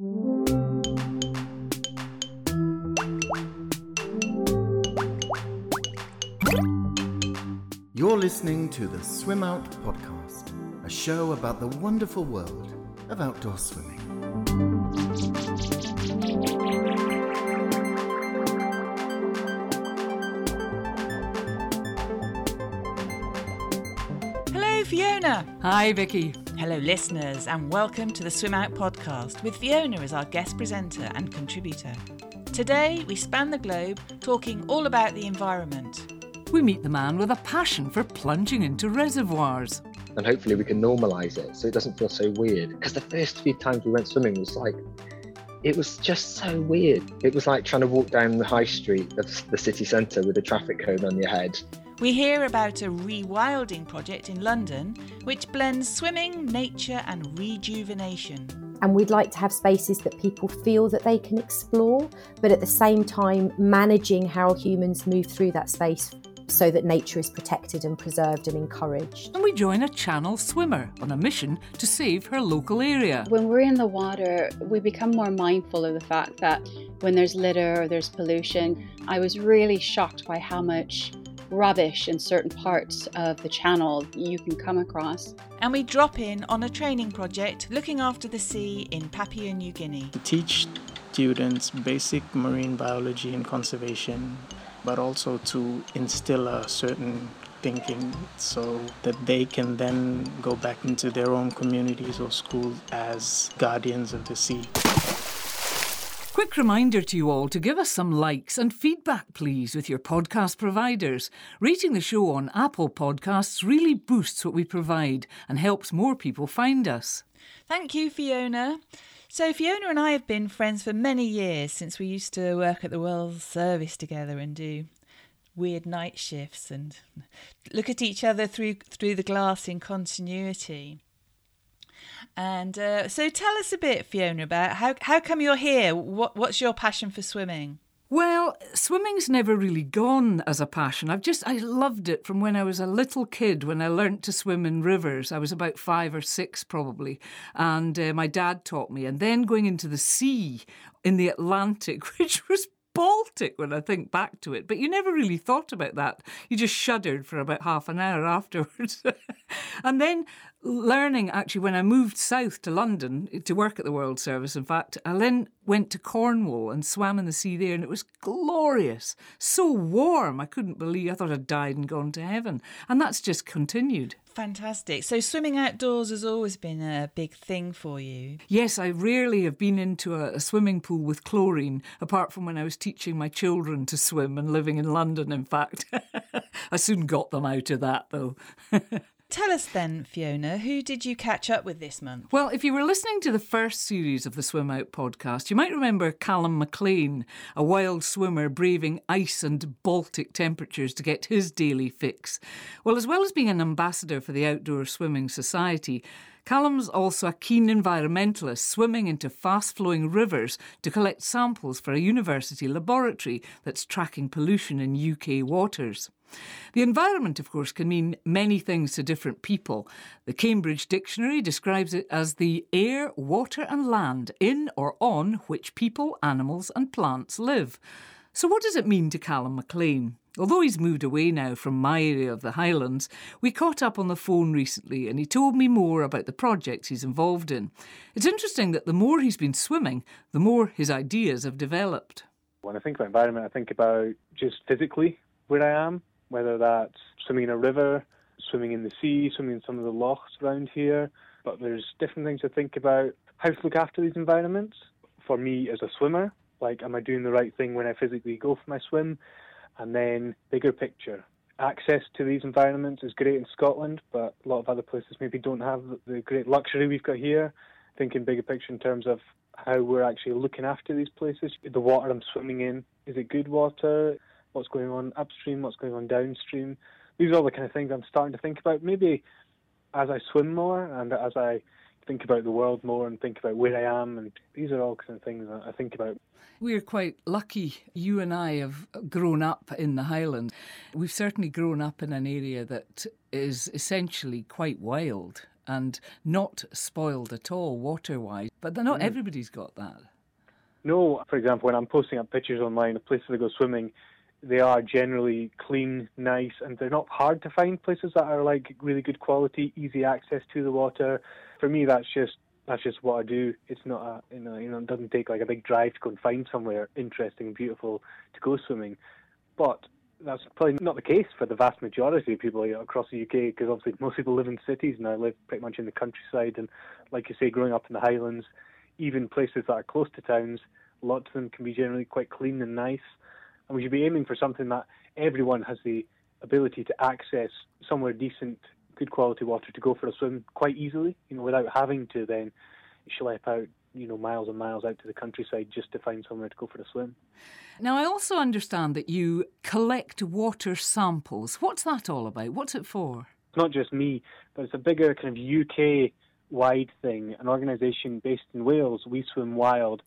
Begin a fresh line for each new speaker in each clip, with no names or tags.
You're listening to the Swim Out Podcast, a show about the wonderful world of outdoor swimming.
Hello, Fiona.
Hi, Vicky.
Hello, listeners, and welcome to the Swim Out podcast with Fiona as our guest presenter and contributor. Today, we span the globe talking all about the environment.
We meet the man with a passion for plunging into reservoirs.
and hopefully we can normalize it so it doesn't feel so weird. Because the first few times we went swimming was like, it was just so weird. It was like trying to walk down the high street of the city centre with a traffic cone on your head.
We hear about a rewilding project in London which blends swimming, nature, and rejuvenation.
and we'd like to have spaces that people feel that they can explore, but at the same time, managing how humans move through that space so that nature is protected and preserved and encouraged.
And we join a channel swimmer on a mission to save her local area.
When we're in the water, we become more mindful of the fact that when there's litter or there's pollution, I was really shocked by how much rubbish in certain parts of the channel you can come across.
And we drop in on a training project looking after the sea in Papua New Guinea.
to teach students basic marine biology and conservation, but also to instill a certain thinking so that they can then go back into their own communities or schools as guardians of the sea.
Quick reminder to you all to give us some likes and feedback, please, with your podcast providers. Rating the show on Apple Podcasts really boosts what we provide and helps more people find us.
Thank you, Fiona. So, Fiona and I have been friends for many years since we used to work at the World Service together and do weird night shifts and look at each other through through the glass in continuity. And uh, so, tell us a bit, Fiona, about how how come you're here? What what's your passion for swimming?
Well, swimming's never really gone as a passion. I've just, I loved it from when I was a little kid, when I learnt to swim in rivers. I was about five or six, probably. And uh, my dad taught me. And then going into the sea in the Atlantic, which was Baltic when I think back to it. But you never really thought about that. You just shuddered for about half an hour afterwards. and then learning actually when I moved south to London to work at the World Service, in fact, I then went to Cornwall and swam in the sea there, and it was glorious. So warm. I couldn't believe I thought I'd died and gone to heaven. And that's just continued.
Fantastic. So, swimming outdoors has always been a big thing for you.
Yes, I rarely have been into a, a swimming pool with chlorine, apart from when I was teaching my children to swim and living in London, in fact. I soon got them out of that, though.
Tell us then, Fiona, who did you catch up with this month?
Well, if you were listening to the first series of the Swim Out podcast, you might remember Callum McLean, a wild swimmer braving ice and Baltic temperatures to get his daily fix. Well, as well as being an ambassador for the Outdoor Swimming Society, Callum's also a keen environmentalist, swimming into fast flowing rivers to collect samples for a university laboratory that's tracking pollution in UK waters. The environment, of course, can mean many things to different people. The Cambridge Dictionary describes it as the air, water, and land in or on which people, animals, and plants live. So, what does it mean to Callum McLean? Although he's moved away now from my area of the Highlands, we caught up on the phone recently and he told me more about the projects he's involved in. It's interesting that the more he's been swimming, the more his ideas have developed.
When I think about environment, I think about just physically where I am, whether that's swimming in a river, swimming in the sea, swimming in some of the lochs around here. But there's different things to think about how to look after these environments. For me as a swimmer, like, am I doing the right thing when I physically go for my swim? And then, bigger picture. Access to these environments is great in Scotland, but a lot of other places maybe don't have the great luxury we've got here. Thinking bigger picture in terms of how we're actually looking after these places. The water I'm swimming in, is it good water? What's going on upstream? What's going on downstream? These are all the kind of things I'm starting to think about. Maybe as I swim more and as I think about the world more and think about where I am, and these are all kind of things that I think about.
We're quite lucky. You and I have grown up in the Highlands. We've certainly grown up in an area that is essentially quite wild. and not spoiled at all water wise. But not
Mm.
everybody's got that.
No, for example, when I'm posting up pictures online of places I go swimming, they are generally clean, nice, and they're not hard to find places that are like really good quality, easy access to the water. For me, that's just that's just what I do. It's not a you know you know it doesn't take like a big drive to go and find somewhere interesting and beautiful to go swimming, but that's probably not the case for the vast majority of people you know, across the UK because obviously most people live in cities and I live pretty much in the countryside and like you say growing up in the Highlands even places that are close to towns lots of them can be generally quite clean and nice and we should be aiming for something that everyone has the ability to access somewhere decent good quality water to go for a swim quite easily you know without having to then schlep out you know miles and miles out to the countryside just to find somewhere to go for a swim
Now, I also understand that you collect water samples. What's that all about? What's it for?
it's not just me, but it's a bigger kind of UK wide thing. An organisation based in Wales, We Swim Wild,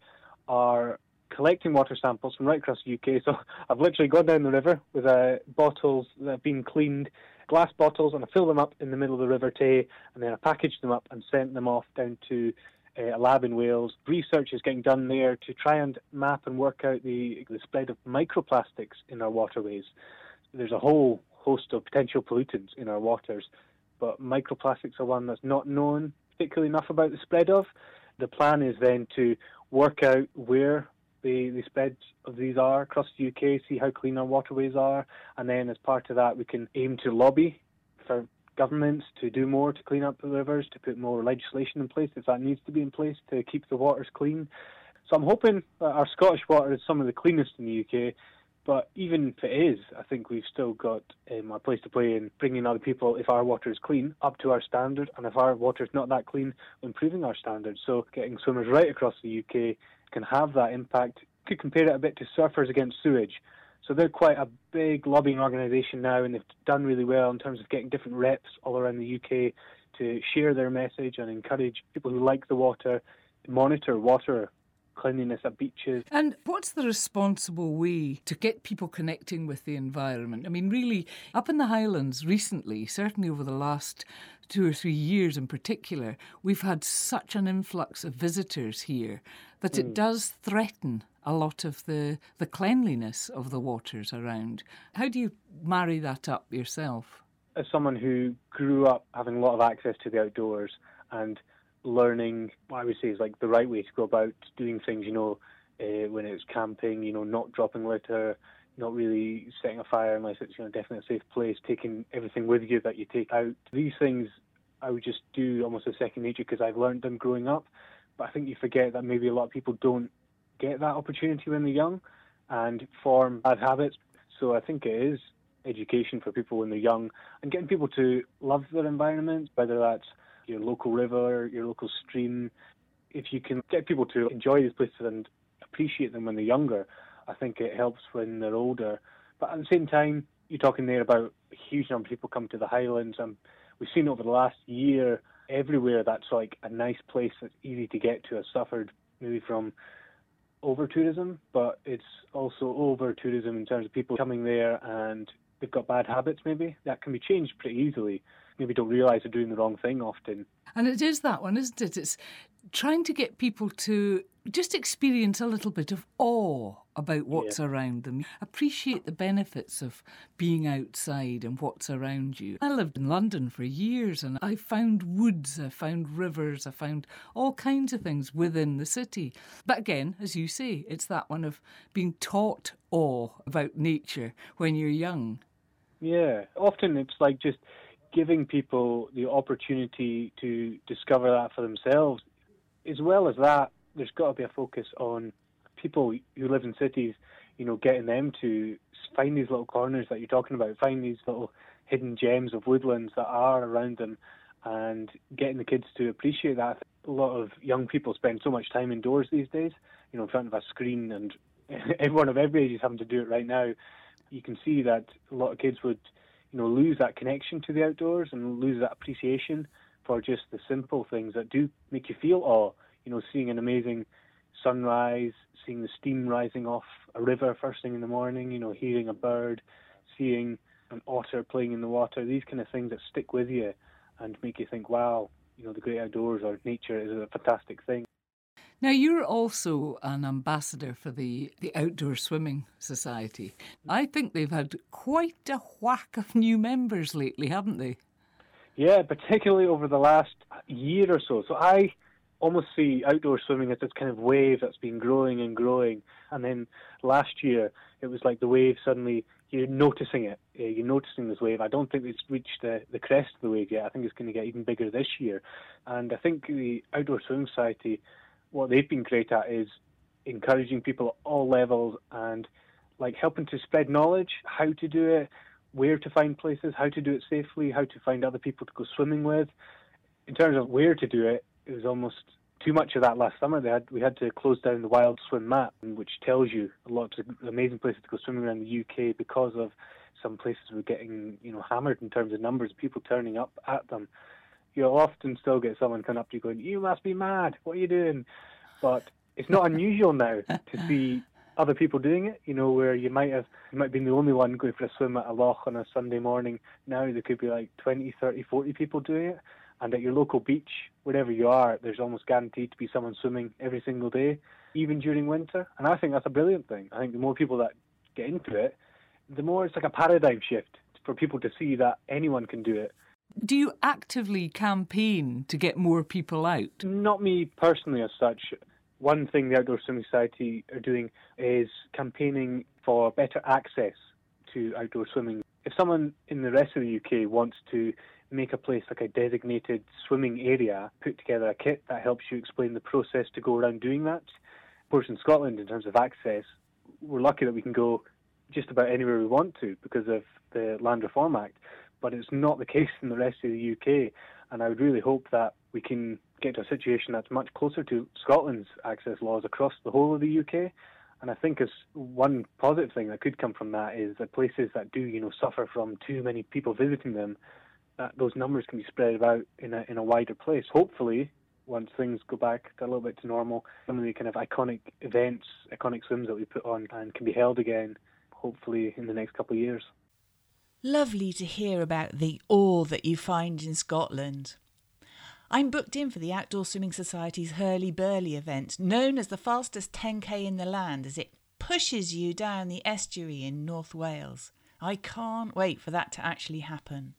are collecting water samples from right across the UK. So I've literally gone down the river with uh, bottles that have been cleaned, glass bottles, and I fill them up in the middle of the River Tay, and then I packaged them up and sent them off down to uh, a lab in Wales. Research is getting done there to try and map and work out the, the spread of microplastics in our waterways. There's a whole host of potential pollutants in our waters, but microplastics are one that's not known particularly enough about the spread of. The plan is then to work out where the, the spread of these are across the UK, see how clean our waterways are, and then as part of that, we can aim to lobby for governments to do more to clean up the rivers, to put more legislation in place if that needs to be in place to keep the waters clean. So I'm hoping that our Scottish water is some of the cleanest in the UK. But even if it is, I think we've still got um, a place to play in bringing other people, if our water is clean, up to our standard, and if our water is not that clean, improving our standards. So getting swimmers right across the UK can have that impact. Could compare it a bit to Surfers Against Sewage. So they're quite a big lobbying organisation now, and they've done really well in terms of getting different reps all around the UK to share their message and encourage people who like the water to monitor water cleanliness at beaches.
And what's the responsible way to get people connecting with the environment? I mean, really, up in the Highlands recently, certainly over the last two or three years in particular, we've had such an influx of visitors here that it
Mm.
does threaten a lot of the, the cleanliness of the waters around. How do you marry that up yourself?
as someone who grew up having a lot of access to the outdoors and learning what I would say is like the right way to go about doing things, you know, uh, when it's camping, you know, not dropping litter, not really setting a fire unless it's, you know, definitely a safe place, taking everything with you that you take out. These things I would just do almost as second nature because I've learned them growing up. But I think you forget that maybe a lot of people don't get that opportunity when they're young and form bad habits. So I think it is education for people when they're young and getting people to love their environment, whether that's your local river, your local stream. If you can get people to enjoy these places and appreciate them when they're younger, I think it helps when they're older. But at the same time, you're talking there about a huge number of people come to the Highlands, and we've seen over the last year everywhere that's like a nice place that's easy to get to has suffered maybe from over tourism, but it's also over tourism in terms of people coming there and they've got bad habits maybe that can be changed pretty easily. Maybe don't realise they're doing the wrong thing often.
And it is that one, isn't it? It's trying to get people to just experience a little bit of awe about what's around them, appreciate the benefits of being outside and what's around you. I lived in London for years and I found woods, I found rivers, I found all kinds of things within the city. But again, as you say, it's that one of being taught awe about nature when you're young.
Yeah, often it's like just giving people the opportunity to discover that for themselves. As well as that, there's got to be a focus on people who live in cities, you know, getting them to find these little corners that you're talking about, find these little hidden gems of woodlands that are around them, and getting the kids to appreciate that. A lot of young people spend so much time indoors these days, you know, in front of a screen, and everyone of every age is having to do it right now. You can see that a lot of kids would, you know, lose that connection to the outdoors and lose that appreciation for just the simple things that do make you feel awe. You know, seeing an amazing sunrise, seeing the steam rising off a river first thing in the morning, you know, hearing a bird, seeing an otter playing in the water, these kind of things that stick with you and make you think, wow, you know the great outdoors or nature is a fantastic thing.
Now, you're also an ambassador for the, the Outdoor Swimming Society. I think they've had quite a whack of new members lately, haven't they?
Yeah, particularly over the last year or so. So I almost see outdoor swimming as this kind of wave that's been growing and growing. And then last year, it was like the wave suddenly, you're noticing it. Uh, you're noticing this wave. I don't think it's reached the, the crest of the wave yet. I think it's going to get even bigger this year. And I think the Outdoor Swimming Society what they've been great at is encouraging people at all levels and like helping to spread knowledge, how to do it, where to find places, how to do it safely, how to find other people to go swimming with. In terms of where to do it, it was almost too much of that last summer. They had we had to close down the Wild Swim map, which tells you a lot of amazing places to go swimming around the UK because of some places were getting you know hammered in terms of numbers of people turning up at them you'll often still get someone come up to you going, "You must be mad. What are you doing?" But it's not unusual now to see other people doing it. You know, where you might have you might be the only one going for a swim at a loch on a Sunday morning. Now there could be like 20, 30, 40 people doing it. And at your local beach, wherever you are, there's almost guaranteed to be someone swimming every single day, even during winter. And I think that's a brilliant thing. I think the more people that get into it, the more it's like a paradigm shift for people to see that anyone can do it
do you actively campaign to get more people out?
Not me personally, as such. One thing the Outdoor Swimming Society are doing is campaigning for better access to outdoor swimming. If someone in the rest of the UK wants to make a place like a designated swimming area, put together a kit that helps you explain the process to go around doing that. Of course, in Scotland, in terms of access, we're lucky that we can go just about anywhere we want to because of the Land Reform Act but it's not the case in the rest of the UK. And I would really hope that we can get to a situation that's much closer to Scotland's access laws across the whole of the UK. And I think as one positive thing that could come from that is that places that do, you know, suffer from too many people visiting them, that those numbers can be spread about in a in a wider place. Hopefully, once things go back a little bit to normal, some of the kind of iconic events, iconic swims that we put on, and can be held again. Hopefully, in the next couple of years.
Lovely to hear about the awe that you find in Scotland. I'm booked in for the Outdoor Swimming Society's Hurly Burly event, known as the fastest 10k in the land, as it pushes you down the estuary in North Wales. I can't wait for that to actually happen.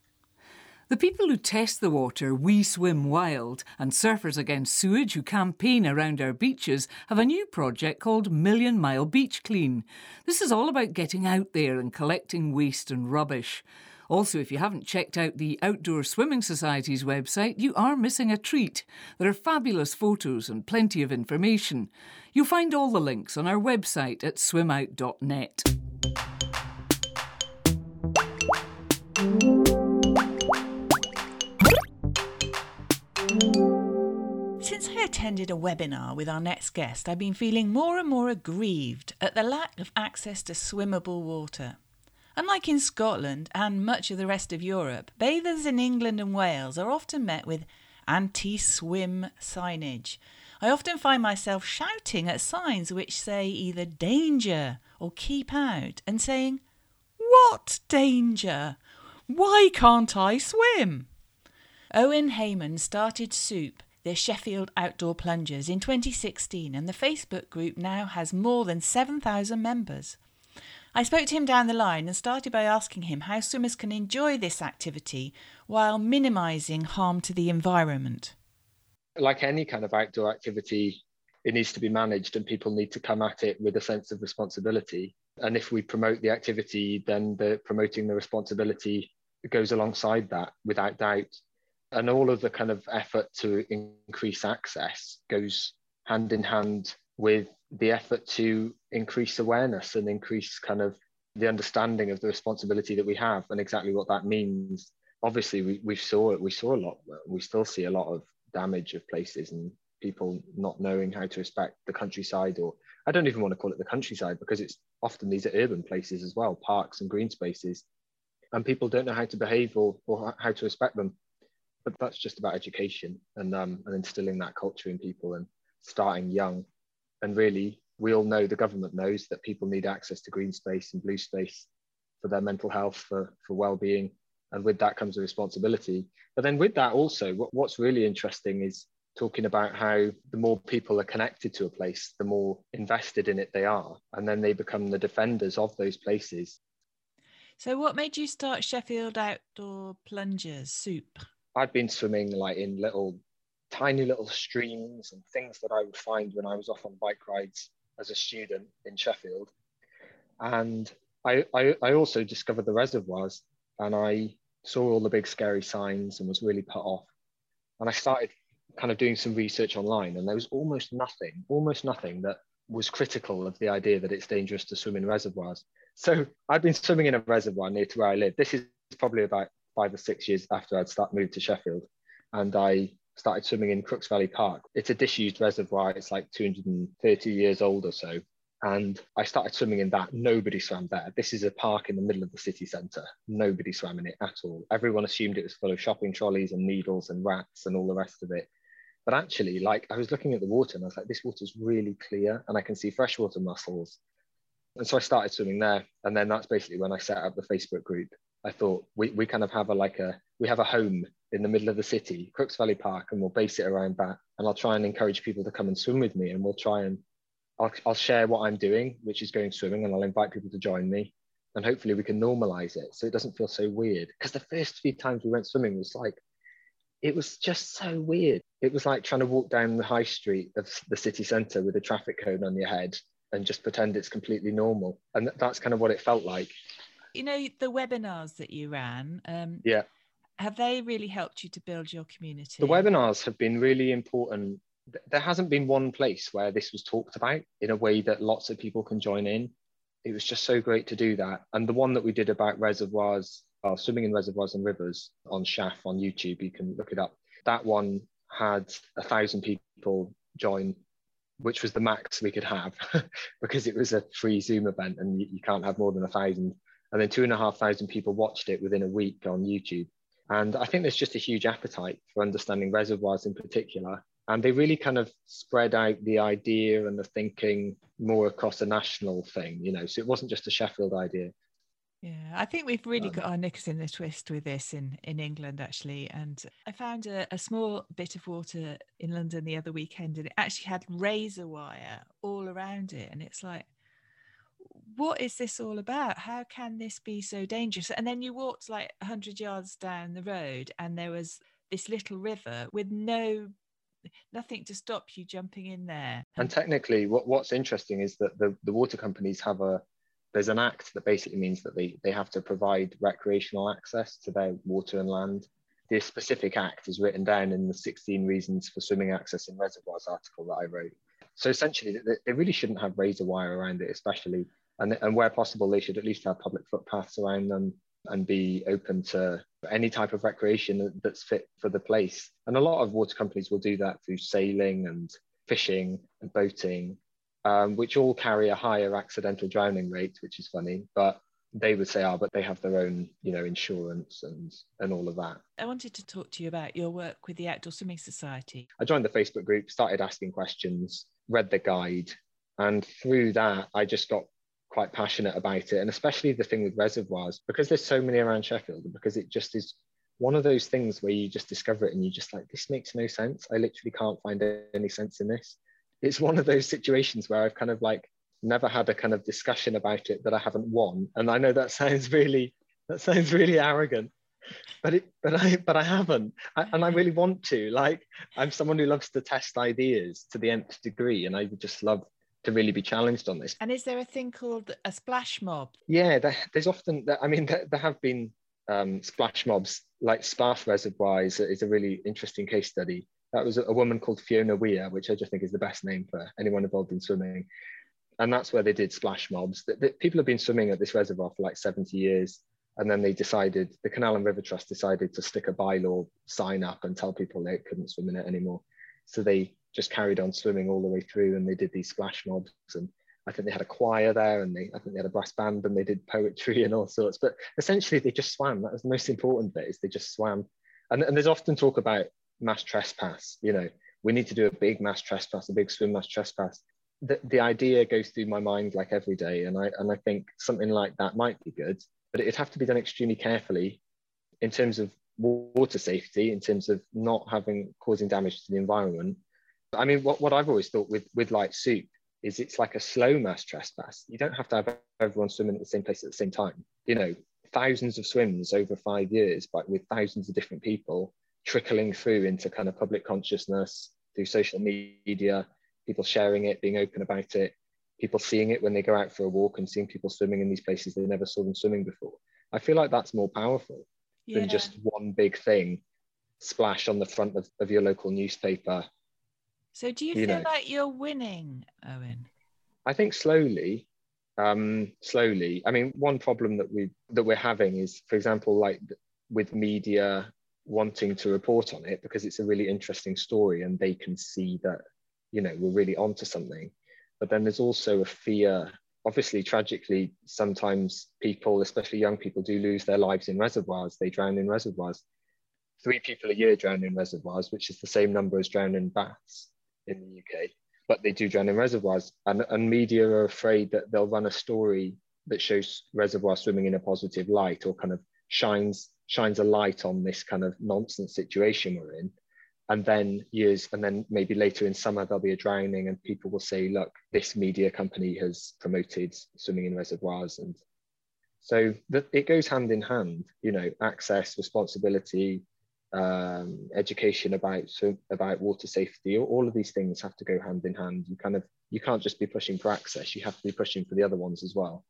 The people who test the water, We Swim Wild, and Surfers Against Sewage who campaign around our beaches have a new project called Million Mile Beach Clean. This is all about getting out there and collecting waste and rubbish. Also, if you haven't checked out the Outdoor Swimming Society's website, you are missing a treat. There are fabulous photos and plenty of information. You'll find all the links on our website at swimout.net.
attended a webinar with our next guest, I've been feeling more and more aggrieved at the lack of access to swimmable water. Unlike in Scotland and much of the rest of Europe, bathers in England and Wales are often met with anti swim signage. I often find myself shouting at signs which say either danger or keep out and saying, What danger? Why can't I swim? Owen Hayman started SOUP the Sheffield Outdoor Plungers in 2016, and the Facebook group now has more than 7,000 members. I spoke to him down the line and started by asking him how swimmers can enjoy this activity while minimising harm to the environment.
Like any kind of outdoor activity, it needs to be managed and people need to come at it with a sense of responsibility. And if we promote the activity, then the promoting the responsibility goes alongside that without doubt and all of the kind of effort to increase access goes hand in hand with the effort to increase awareness and increase kind of the understanding of the responsibility that we have and exactly what that means. Obviously we, we saw it we saw a lot we still see a lot of damage of places and people not knowing how to respect the countryside or i don't even want to call it the countryside because it's often these are urban places as well parks and green spaces and people don't know how to behave or, or how to respect them but that's just about education and um, and instilling that culture in people and starting young. And really, we all know the government knows that people need access to green space and blue space for their mental health, for for well-being, and with that comes a responsibility. But then with that also, what, what's really interesting is talking about how the more people are connected to a place, the more invested in it they are, and then they become the defenders of those places.
So, what made you start Sheffield Outdoor Plungers Soup?
I'd been swimming like in little, tiny little streams and things that I would find when I was off on bike rides as a student in Sheffield. And I, I, I also discovered the reservoirs and I saw all the big scary signs and was really put off. And I started kind of doing some research online, and there was almost nothing, almost nothing that was critical of the idea that it's dangerous to swim in reservoirs. So I'd been swimming in a reservoir near to where I live. This is probably about five or six years after I'd start moved to Sheffield, and I started swimming in Crooks Valley Park. It's a disused reservoir. It's like 230 years old or so. And I started swimming in that. Nobody swam there. This is a park in the middle of the city centre. Nobody swam in it at all. Everyone assumed it was full of shopping trolleys and needles and rats and all the rest of it. But actually, like I was looking at the water and I was like, this water's really clear and I can see freshwater mussels. And so I started swimming there. And then that's basically when I set up the Facebook group. I thought we, we kind of have a like a we have a home in the middle of the city, Crooks Valley Park, and we'll base it around that. And I'll try and encourage people to come and swim with me and we'll try and I'll, I'll share what I'm doing, which is going swimming, and I'll invite people to join me. And hopefully we can normalize it so it doesn't feel so weird. Because the first few times we went swimming was like, it was just so weird. It was like trying to walk down the high street of the city centre with a traffic cone on your head and just pretend it's completely normal. And that's kind of what it felt like.
You know, the webinars that you ran, um,
yeah.
Have they really helped you to build your community?
The webinars have been really important there hasn't been one place where this was talked about in a way that lots of people can join in. It was just so great to do that. And the one that we did about reservoirs, uh, swimming in reservoirs and rivers on SHAF on YouTube, you can look it up. That one had a thousand people join, which was the max we could have because it was a free Zoom event and you, you can't have more than a thousand. And then two and a half thousand people watched it within a week on YouTube. And I think there's just a huge appetite for understanding reservoirs in particular. And they really kind of spread out the idea and the thinking more across a national thing you know? So it wasn't just a sheffield idea.
Yeah i think we've really um, got our knickers in the twist with this in in england actually. And i found a, a, small bit of water in london the other weekend and it actually had razor wire all around it. And it's like what is this all about how can this be so dangerous and then you walked like 100 yards down the road and there was this little river with no nothing to stop you jumping in there.
And technically, what, what's interesting is that the, the water companies have a there's an act that basically means that they, they have to provide recreational access to their water and land. This specific act is written down in the 16 reasons for swimming access in reservoirs article that I wrote. So essentially, they, really shouldn't have razor wire around it, especially, and, and where possible, they should at least have public footpaths around them and be open to any type of recreation that's fit for the place. And a lot of water companies will do that through sailing and fishing and boating, um, which all carry a higher accidental drowning rate, which is funny. But they would say, oh, but they have their own, you know, insurance and and all of that.
I wanted to talk to you about your work with the Outdoor Swimming Society.
I joined the Facebook group, started asking questions, read the guide, and through that, I just got quite passionate about it. And especially the thing with reservoirs, because there's so many around Sheffield, because it just is one of those things where you just discover it and you're just like, this makes no sense. I literally can't find any sense in this. It's one of those situations where I've kind of like never had a kind of discussion about it that I haven't won. And I know that sounds really, that sounds really arrogant, but it, but I, but I haven't. I, and I really want to. Like, I'm someone who loves to test ideas to the nth degree, and I would just love to really be challenged on this.
And is there a thing called a splash mob?
Yeah, there, there's often, I mean, there, there have been um, splash mobs, like Sparth Reservoir is, is a really interesting case study. That was a, a woman called Fiona Weir, which I just think is the best name for anyone involved in swimming. And that's where they did splash mobs. The, the, people have been swimming at this reservoir for like 70 years. And then they decided, the Canal and River Trust decided to stick a bylaw sign up and tell people they couldn't swim in it anymore. So they just carried on swimming all the way through and they did these splash mobs and I think they had a choir there and they I think they had a brass band and they did poetry and all sorts. But essentially they just swam. That was the most important bit is they just swam. And, and there's often talk about mass trespass, you know, we need to do a big mass trespass, a big swim mass trespass. The, the idea goes through my mind like every day. And I and I think something like that might be good, but it'd have to be done extremely carefully in terms of water safety, in terms of not having causing damage to the environment. I mean, what, what I've always thought with, with light soup is it's like a slow mass trespass. You don't have to have everyone swimming at the same place at the same time. You know, thousands of swims over five years, but with thousands of different people trickling through into kind of public consciousness through social media, people sharing it, being open about it, people seeing it when they go out for a walk and seeing people swimming in these places they never saw them swimming before. I feel like that's more powerful yeah. than just one big thing splash on the front of, of your local newspaper
so do you, you feel know, like you're winning, Owen?
I think slowly, um, slowly. I mean, one problem that we that we're having is, for example, like with media wanting to report on it because it's a really interesting story and they can see that you know we're really onto something. But then there's also a fear. Obviously, tragically, sometimes people, especially young people, do lose their lives in reservoirs. They drown in reservoirs. Three people a year drown in reservoirs, which is the same number as drown in baths in the UK, but they do drown in reservoirs. And, and media are afraid that they'll run a story that shows reservoir swimming in a positive light or kind of shines shines a light on this kind of nonsense situation we're in. And then years, and then maybe later in summer, there'll be a drowning, and people will say, look, this media company has promoted swimming in reservoirs. And so that it goes hand in hand, you know, access, responsibility, um, education about so about water safety all of these things have to go hand in hand. You kind of you can't just be pushing for access you have to be pushing for the other ones as well.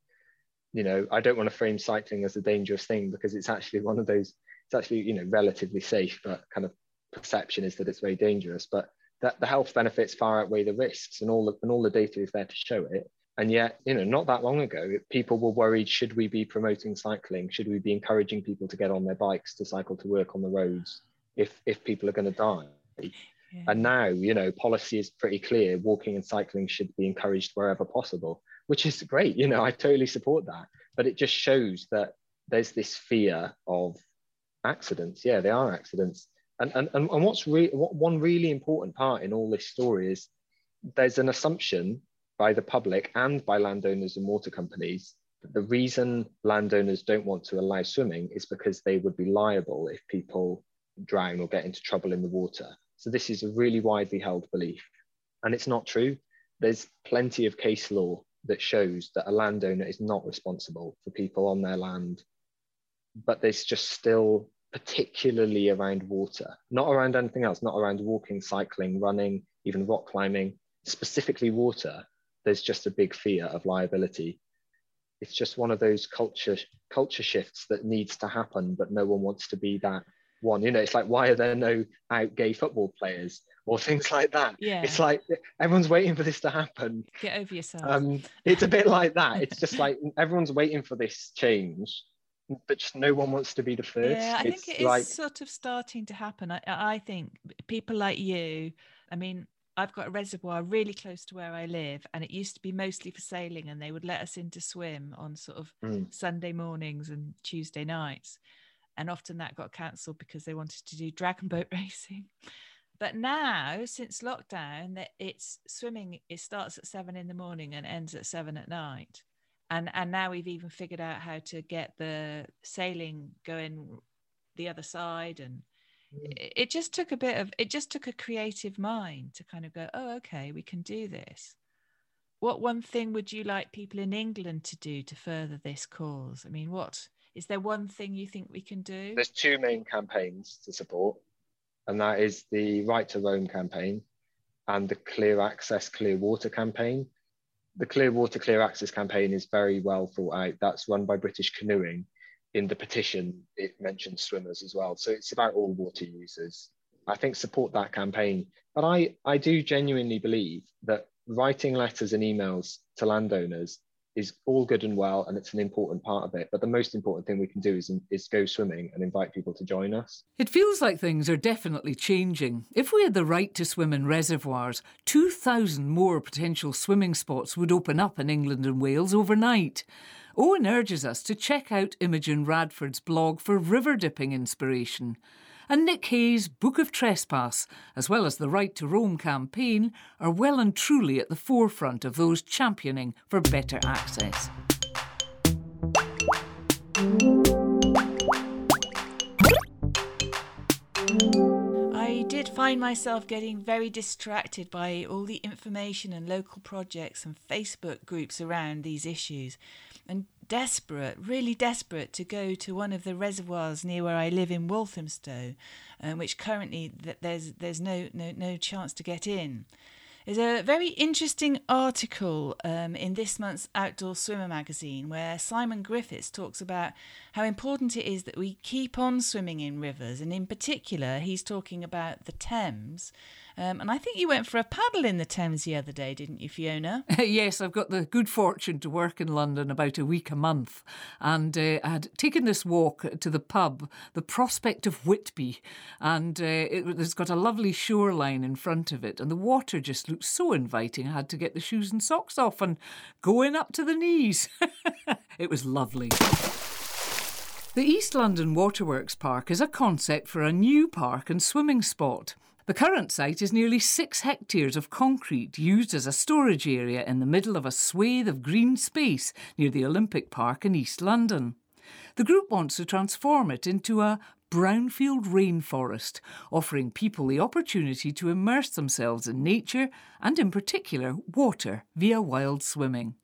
You know i don't want to frame cycling as a dangerous thing because it's actually one of those it's actually you know relatively safe but kind of perception is that it's very dangerous. But that the health benefits far outweigh the risks and all the, and all the data is there to show it and yet, you know, not that long ago, people were worried should we be promoting cycling? Should we be encouraging people to get on their bikes to cycle to work on the roads if, if people are going to die? Yeah. And now, you know, policy is pretty clear walking and cycling should be encouraged wherever possible, which is great. You know, I totally support that. But it just shows that there's this fear of accidents. Yeah, they are accidents. And, and, and, and what's re- what one really important part in all this story is there's an assumption by the public and by landowners and water companies the reason landowners don't want to allow swimming is because they would be liable if people drown or get into trouble in the water. So this is a really widely held belief. And it's not true. There's plenty of case law that shows that a landowner is not responsible for people on their land. But there's just still, particularly around water, not around anything else, not around walking, cycling, running, even rock climbing, specifically water there's just a big fear of liability. It's just one of those culture culture shifts that needs to happen, but no one wants to be that one. You know, it's like why are there no out gay football players or things like that?
Yeah.
It's like everyone's waiting for this to happen.
Get over yourself.
Um, it's a bit like that. It's just like everyone's waiting for this change, but just no one wants to be the first.
Yeah, I
it's
think it is like... sort of starting to happen. I, I think people like you. I mean, I've got a reservoir really close to where I live, and it used to be mostly for sailing, and they would let us in to swim on sort of mm. Sunday mornings and Tuesday nights. And often that got cancelled because they wanted to do dragon boat racing. But now, since lockdown, that it's swimming, it starts at seven in the morning and ends at seven at night. And and now we've even figured out how to get the sailing going the other side and Mm. it just took a bit of it just took a creative mind to kind of go oh okay we can do this. What one thing would you like people in england to do to further this cause? I mean what is there one thing you think we can do?
There's two main campaigns to support and that is the right to roam campaign and the clear access clear water campaign. The clear water clear access campaign is very well thought out. That's run by british canoeing in the petition, it mentions swimmers as well. So it's about all water users. I think support that campaign. But I, I do genuinely believe that writing letters and emails to landowners is all good and well, and it's an important part of it. But the most important thing we can do is, is go swimming and invite people to join us.
It feels like things are definitely changing. If we had the right to swim in reservoirs, 2,000 more potential swimming spots would open up in England and Wales overnight. Owen urges us to check out Imogen Radford's blog for river dipping inspiration. And Nick Hayes' Book of Trespass, as well as the Right to Roam campaign, are well and truly at the forefront of those championing for better access.
I did find myself getting very distracted by all the information and local projects and Facebook groups around these issues and desperate, really desperate, to go to one of the reservoirs near where I live in Walthamstow, um, which currently th- there's there's no, no no chance to get in. There's a very interesting article um, in this month's Outdoor Swimmer magazine where Simon Griffiths talks about how important it is that we keep on swimming in rivers, and in particular, he's talking about the Thames. Um, and I think you went for a paddle in the Thames the other day, didn't you, Fiona?
yes, I've got the good fortune to work in London about a week a month. And uh, I had taken this walk to the pub, the Prospect of Whitby. And uh, it, has got a lovely shoreline in front of it. And the water just looked so inviting. I had to get the shoes and socks off and go in up to the knees. it was lovely. The East London Waterworks Park is a concept for a new park and swimming spot. The current site is nearly six hectares of concrete used as a storage area in the middle of a swathe of green space near the Olympic Park in East London. The group wants to transform it into a brownfield rainforest, offering people the opportunity to immerse themselves in nature and, in particular, water via wild swimming.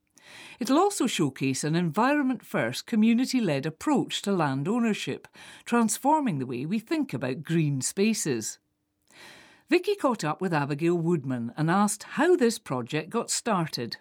It'll also showcase an environment first, community led approach to land ownership, transforming the way we think about green spaces. Vicky caught up with Abigail Woodman and asked how this project got started.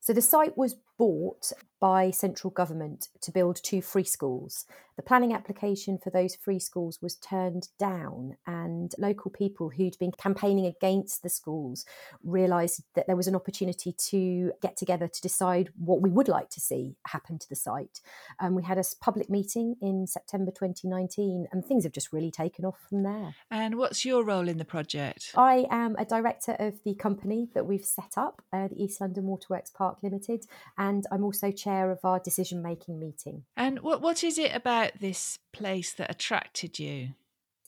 So the site was bought by central government to build two free schools. The planning application for those free schools was turned down, and local people who'd been campaigning against the schools realised that there was an opportunity to get together to decide what we would like to see happen to the site. Um, we had a public meeting in September 2019, and things have just really taken off from there.
And what's your role in the project?
I am a director of the company that we've set up, uh, the East London Waterworks Park Limited, and I'm also chair of our decision making meeting.
And what, what is it about this place that attracted you?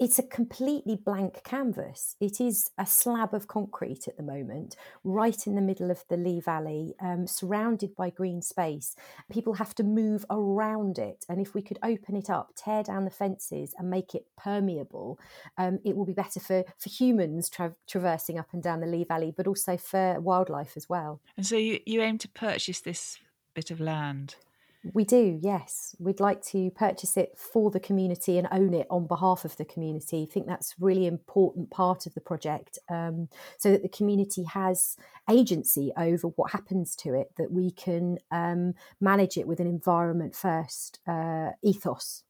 it's a completely blank canvas. It is a slab of concrete at the moment, right in the middle of the Lee Valley, um, surrounded by green space. People have to move around it. And if we could open it up, tear down the fences, and make it permeable, um, it will be better for, for humans tra- traversing up and down the Lee Valley, but also for wildlife as well.
And so you, you aim to purchase this bit of land?
We do, yes. We'd like to purchase it for the community and own it on behalf of the community. I think that's really important part of the project, um, so that the community has agency over what happens to it, that we can um, manage it with an environment first uh, ethos.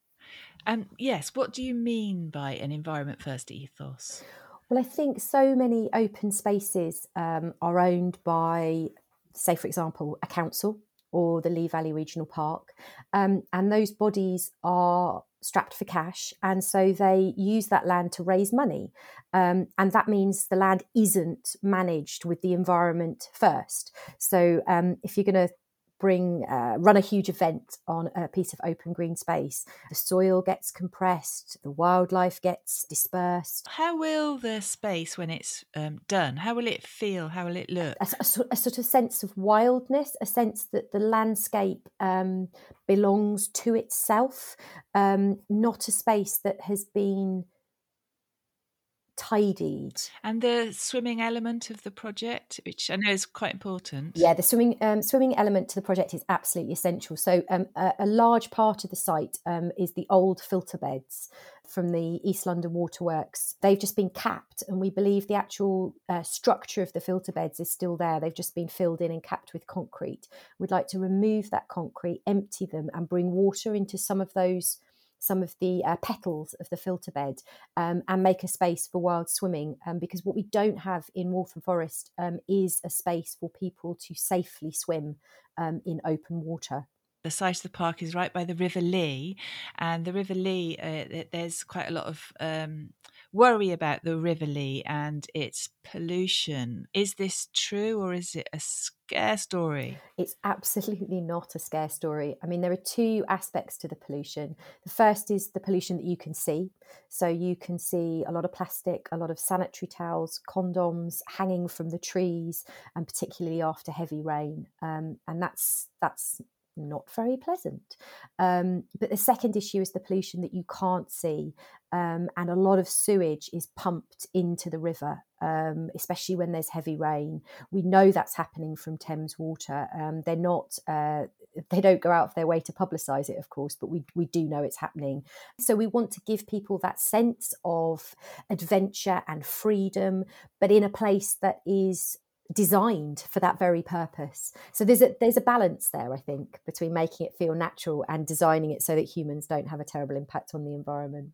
And yes, what do you mean by an environment first ethos?
Well, I think so many open spaces um, are owned by, say, for example, a council or the Lee Valley Regional Park. Um, and those bodies are strapped for cash. And so they use that land to raise money. Um, and that means the land isn't managed with the environment first. So um, if you're going to bring uh, run a huge event on a piece of open green space. The soil gets compressed the wildlife gets dispersed.
How will the space when it's um, done how will it feel how will it look?
A, a, a, sort of sense of wildness a sense that the landscape um, belongs to itself um, not a space that has been tidied.
And the swimming element of the project, which I know is quite important.
Yeah, the swimming um, swimming element to the project is absolutely essential. So um, a, a, large part of the site um, is the old filter beds from the East London Waterworks. They've just been capped, and we believe the actual uh, structure of the filter beds is still there. They've just been filled in and capped with concrete. We'd like to remove that concrete, empty them, and bring water into some of those some of the uh, petals of the filter bed um, and make a space for wild swimming. Um, because what we don't have in Waltham Forest um, is a space for people to safely swim um, in open water.
The site of the park is right by the River Lee, and the River Lee, uh, there's quite a lot of um, worry about the River Lee and its pollution. Is this true or is it a scare story?
It's absolutely not a scare story. I mean, there are two aspects to the pollution. The first is the pollution that you can see. So you can see a lot of plastic, a lot of sanitary towels, condoms hanging from the trees, and particularly after heavy rain. Um, and that's that's not very pleasant. Um, but the second issue is the pollution that you can't see. Um, and a lot of sewage is pumped into the river, um, especially when there's heavy rain. We know that's happening from Thames Water. Um, they're not, uh, they don't go out of their way to publicise it, of course, but we, we do know it's happening. So we want to give people that sense of adventure and freedom, but in a place that is designed for that very purpose. So there's a there's a balance there, I think, between making it feel natural and designing it so that humans don't have a terrible impact on the environment.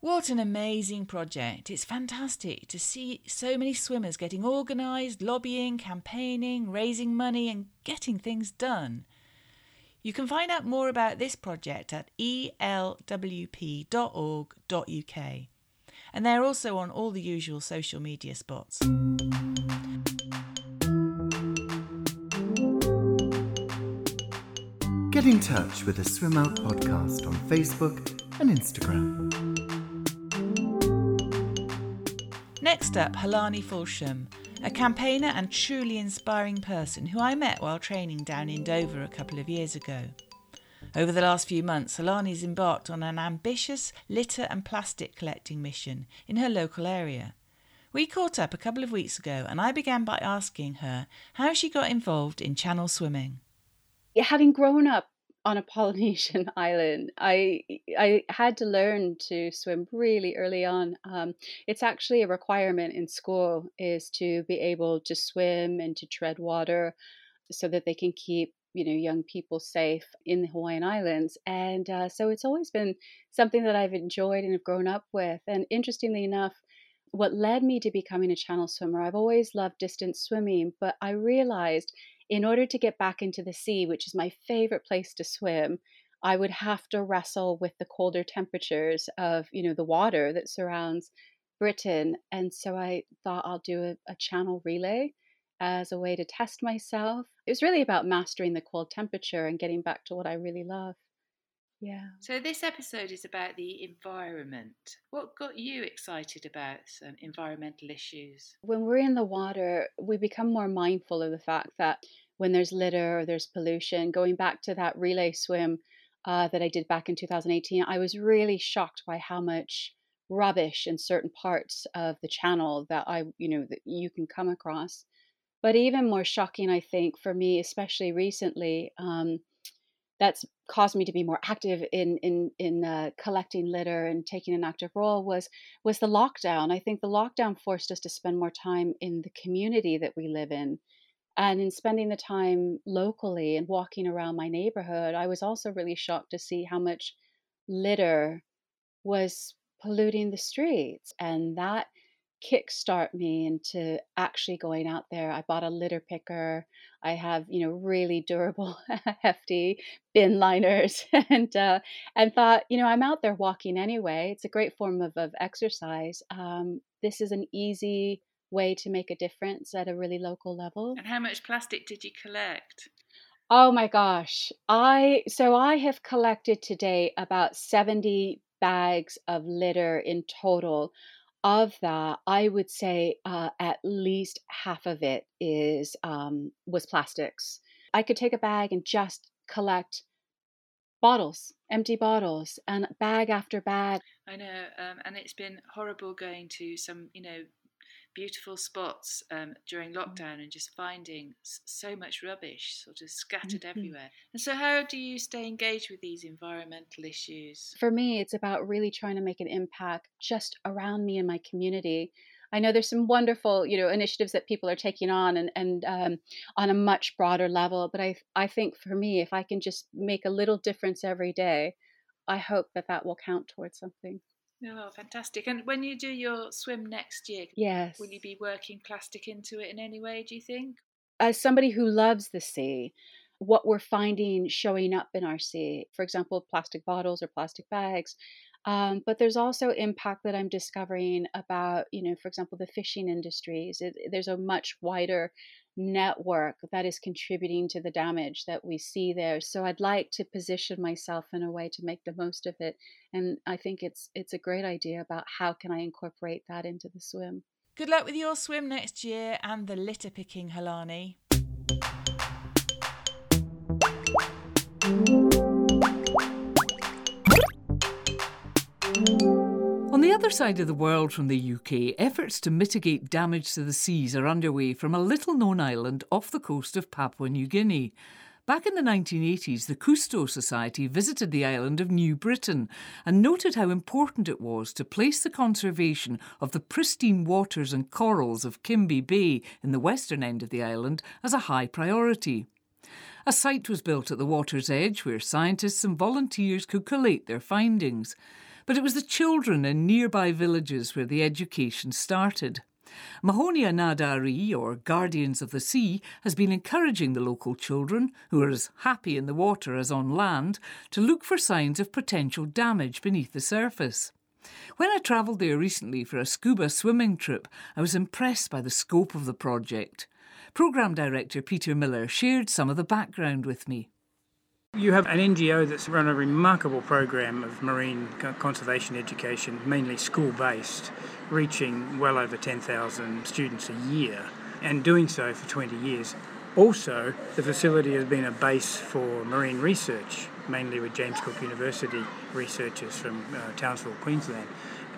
What an amazing project. It's fantastic to see so many swimmers getting organised, lobbying, campaigning, raising money, and getting things done. You can find out more about this project at elwp.org.uk. And they're also on all the usual social media spots.
Get in touch with the Swim Out podcast on Facebook and Instagram.
Next up, Halani Fulsham, a campaigner and truly inspiring person who I met while training down in Dover a couple of years ago. Over the last few months, Halani's embarked on an ambitious litter and plastic collecting mission in her local area. We caught up a couple of weeks ago and I began by asking her how she got involved in channel swimming
having grown up on a Polynesian island, I I had to learn to swim really early on. Um, it's actually a requirement in school is to be able to swim and to tread water, so that they can keep you know young people safe in the Hawaiian Islands. And uh, so it's always been something that I've enjoyed and have grown up with. And interestingly enough, what led me to becoming a channel swimmer, I've always loved distance swimming, but I realized in order to get back into the sea, which is my favorite place to swim, I would have to wrestle with the colder temperatures of, you know, the water that surrounds Britain. And so I thought I'll do a, a channel relay as a way to test myself. It was really about mastering the cold temperature and getting back to what I really love. Yeah.
So this episode is about the environment. What got you excited about environmental issues?
When we're in the water, we become more mindful of the fact that when there's litter or there's pollution, going back to that relay swim uh, that I did back in 2018, I was really shocked by how much rubbish in certain parts of the channel that I, you know, that you can come across. But even more shocking, I think, for me, especially recently, um, that's caused me to be more active in in in uh, collecting litter and taking an active role was was the lockdown. I think the lockdown forced us to spend more time in the community that we live in, and in spending the time locally and walking around my neighborhood. I was also really shocked to see how much litter was polluting the streets, and that kickstart me into actually going out there. I bought a litter picker. I have, you know, really durable, hefty bin liners, and uh, and thought, you know, I'm out there walking anyway. It's a great form of of exercise. Um, this is an easy way to make a difference at a really local level.
And how much plastic did you collect?
Oh my gosh. I so I have collected today about 70 bags of litter in total of that, I would say uh, at least half of it is um, was plastics. I could take a bag and just collect bottles, empty bottles, and bag after bag.
I know, um, and it's been horrible going to some, you know, beautiful spots um, during mm. lockdown and just finding so much rubbish sort of scattered mm-hmm. everywhere. And so, how do you stay engaged with these environmental issues?
For me, it's about really trying to make an impact just around me and my community. I know there's some wonderful, you know, initiatives that people are taking on and, and um, on a much broader level. But I, I think for me, if I can just make a little difference every day, I hope that that will count towards something.
Oh, fantastic. And when you do your swim next year,
yes.
will you be working plastic into it in any way, do you think?
As somebody who loves the sea, what we're finding showing up in our sea, for example, plastic bottles or plastic bags, um, but there's also impact that I'm discovering about, you know, for example, the fishing industries. It, there's a much wider network that is contributing to the damage that we see there. So I'd like to position myself in a way to make the most of it. And I think it's it's a great idea about how can I incorporate that into the swim.
Good luck with your swim next year and the litter picking, Halani.
Other side of the world from the UK, efforts to mitigate damage to the seas are underway from a little known island off the coast of Papua New Guinea. Back in the 1980s, the Cousteau Society visited the island of New Britain and noted how important it was to place the conservation of the pristine waters and corals of Kimbe Bay in the western end of the island as a high priority. A site was built at the water's edge where scientists and volunteers could collate their findings. But it was the children in nearby villages where the education started. Mahonia Nadari, or Guardians of the Sea, has been encouraging the local children, who are as happy in the water as on land, to look for signs of potential damage beneath the surface. When I travelled there recently for a scuba swimming trip, I was impressed by the scope of the project. Programme Director Peter Miller shared some of the background with me.
You have an NGO that's run a remarkable program of marine conservation education, mainly school based, reaching well over 10,000 students a year and doing so for 20 years. Also, the facility has been a base for marine research, mainly with James Cook University researchers from uh, Townsville, Queensland.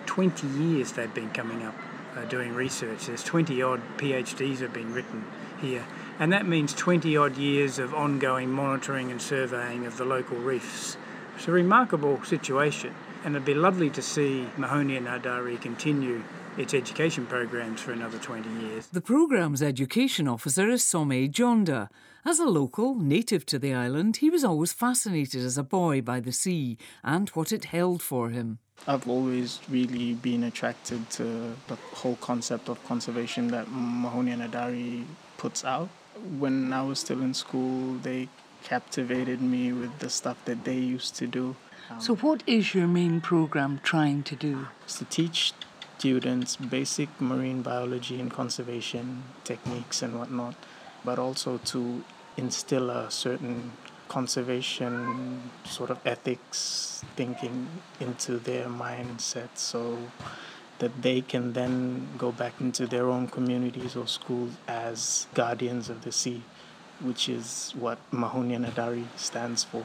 20 years they've been coming up uh, doing research. There's 20 odd PhDs have been written here and that means 20 odd years of ongoing monitoring and surveying of the local reefs. It's a remarkable situation, and it'd be lovely to see Mahonia Nadari continue its education programs for another 20 years.
The programme's education officer is Some Jonda. As a local, native to the island, he was always fascinated as a boy by the sea and what it held for him.
I've always really been attracted to the whole concept of conservation that Mahonia Nadari puts out when I was still in school, they captivated me with the stuff that they used to do.
Um, so, what is your main program trying to do?
It's to teach students basic marine biology and conservation techniques and whatnot, but also to instill a certain conservation sort of ethics thinking into their mindset. So, that they can then go back into their own communities or schools as guardians of the sea, which is what Mahonia Nadari stands for.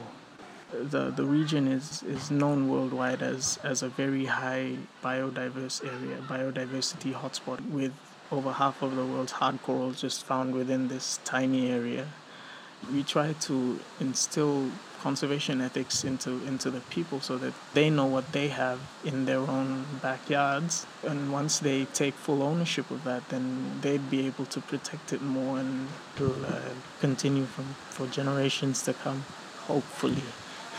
The, the region is, is known worldwide as, as a very high biodiverse area, biodiversity hotspot, with over half of the world's hard corals just found within this tiny area. We try to instill conservation ethics into into the people so that they know what they have in their own backyards and once they take full ownership of that then they'd be able to protect it more and to uh, continue from for generations to come hopefully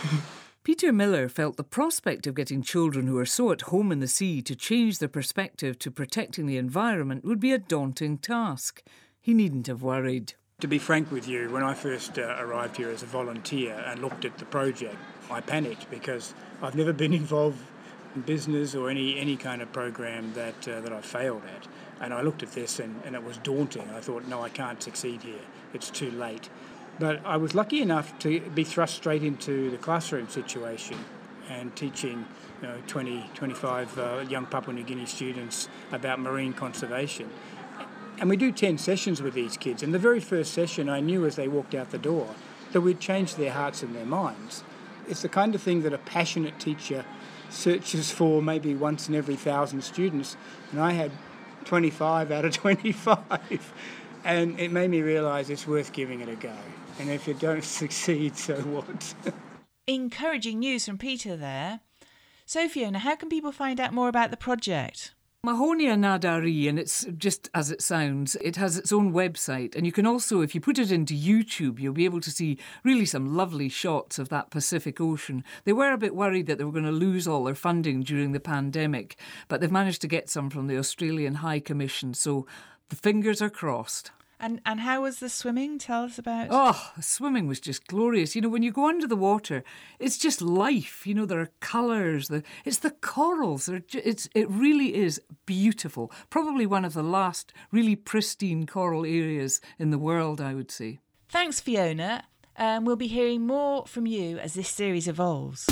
Peter Miller felt the prospect of getting children who are so at home in the sea to change their perspective to protecting the environment would be a daunting task. He needn't have worried.
To be frank with you, when I first uh, arrived here as a volunteer and looked at the project, I panicked because I've never been involved in business or any, any kind of program that, uh, that I failed at. And I looked at this and, and it was daunting. I thought, no, I can't succeed here. It's too late. But I was lucky enough to be thrust straight into the classroom situation and teaching you know, 20, 25 uh, young Papua New Guinea students about marine conservation. And we do 10 sessions with these kids. And the very first session, I knew as they walked out the door that we'd changed their hearts and their minds. It's the kind of thing that a passionate teacher searches for maybe once in every thousand students. And I had 25 out of 25. And it made me realise it's worth giving it a go. And if you don't succeed, so what?
Encouraging news from Peter there. So, Fiona, how can people find out more about the project?
Mahonia Nadari, and it's just as it sounds, it has its own website. And you can also, if you put it into YouTube, you'll be able to see really some lovely shots of that Pacific Ocean. They were a bit worried that they were going to lose all their funding during the pandemic, but they've managed to get some from the Australian High Commission. So the fingers are crossed.
And and how was the swimming? Tell us about.
Oh, swimming was just glorious. You know, when you go under the water, it's just life. You know, there are colours. The it's the corals. it's it really is beautiful. Probably one of the last really pristine coral areas in the world, I would say.
Thanks, Fiona. Um, we'll be hearing more from you as this series evolves.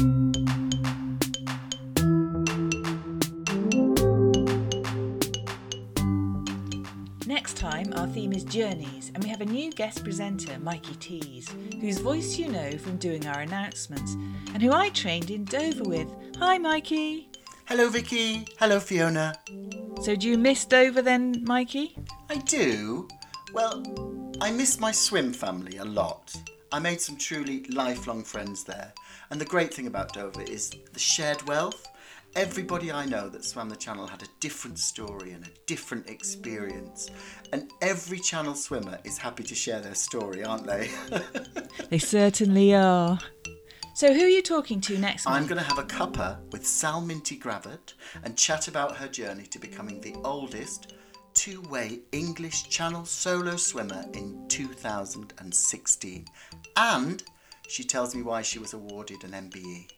Time, our theme is journeys, and we have a new guest presenter, Mikey Tees, whose voice you know from doing our announcements, and who I trained in Dover with. Hi, Mikey.
Hello, Vicky. Hello, Fiona.
So, do you miss Dover then, Mikey?
I do. Well, I miss my swim family a lot. I made some truly lifelong friends there. And the great thing about Dover is the shared wealth. Everybody I know that swam the channel had a different story and a different experience. And every channel swimmer is happy to share their story, aren't they?
They certainly are. So, who are you talking to next
I'm going to have a cuppa with Sal Minty Gravett and chat about her journey to becoming the oldest two way English Channel solo swimmer in 2016. And she tells me why she was awarded an MBE.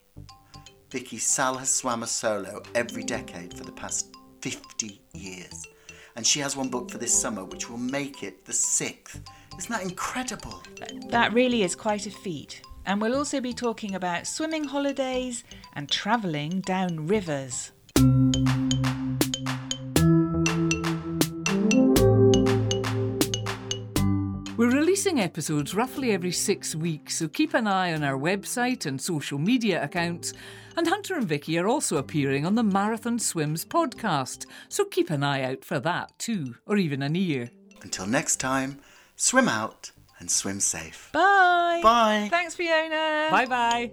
Vicky Sal has swam a solo every decade for the past 50 years. And she has one book for this summer, which will make it the sixth. Isn't that incredible?
That really is quite a feat. And we'll also be talking about swimming holidays and travelling down rivers.
We're releasing episodes roughly every six weeks, so keep an eye on our website and social media accounts. And Hunter and Vicky are also appearing on the Marathon Swims podcast, so keep an eye out for that too, or even an ear.
Until next time, swim out and swim safe.
Bye.
Bye.
Thanks, Fiona.
Bye bye.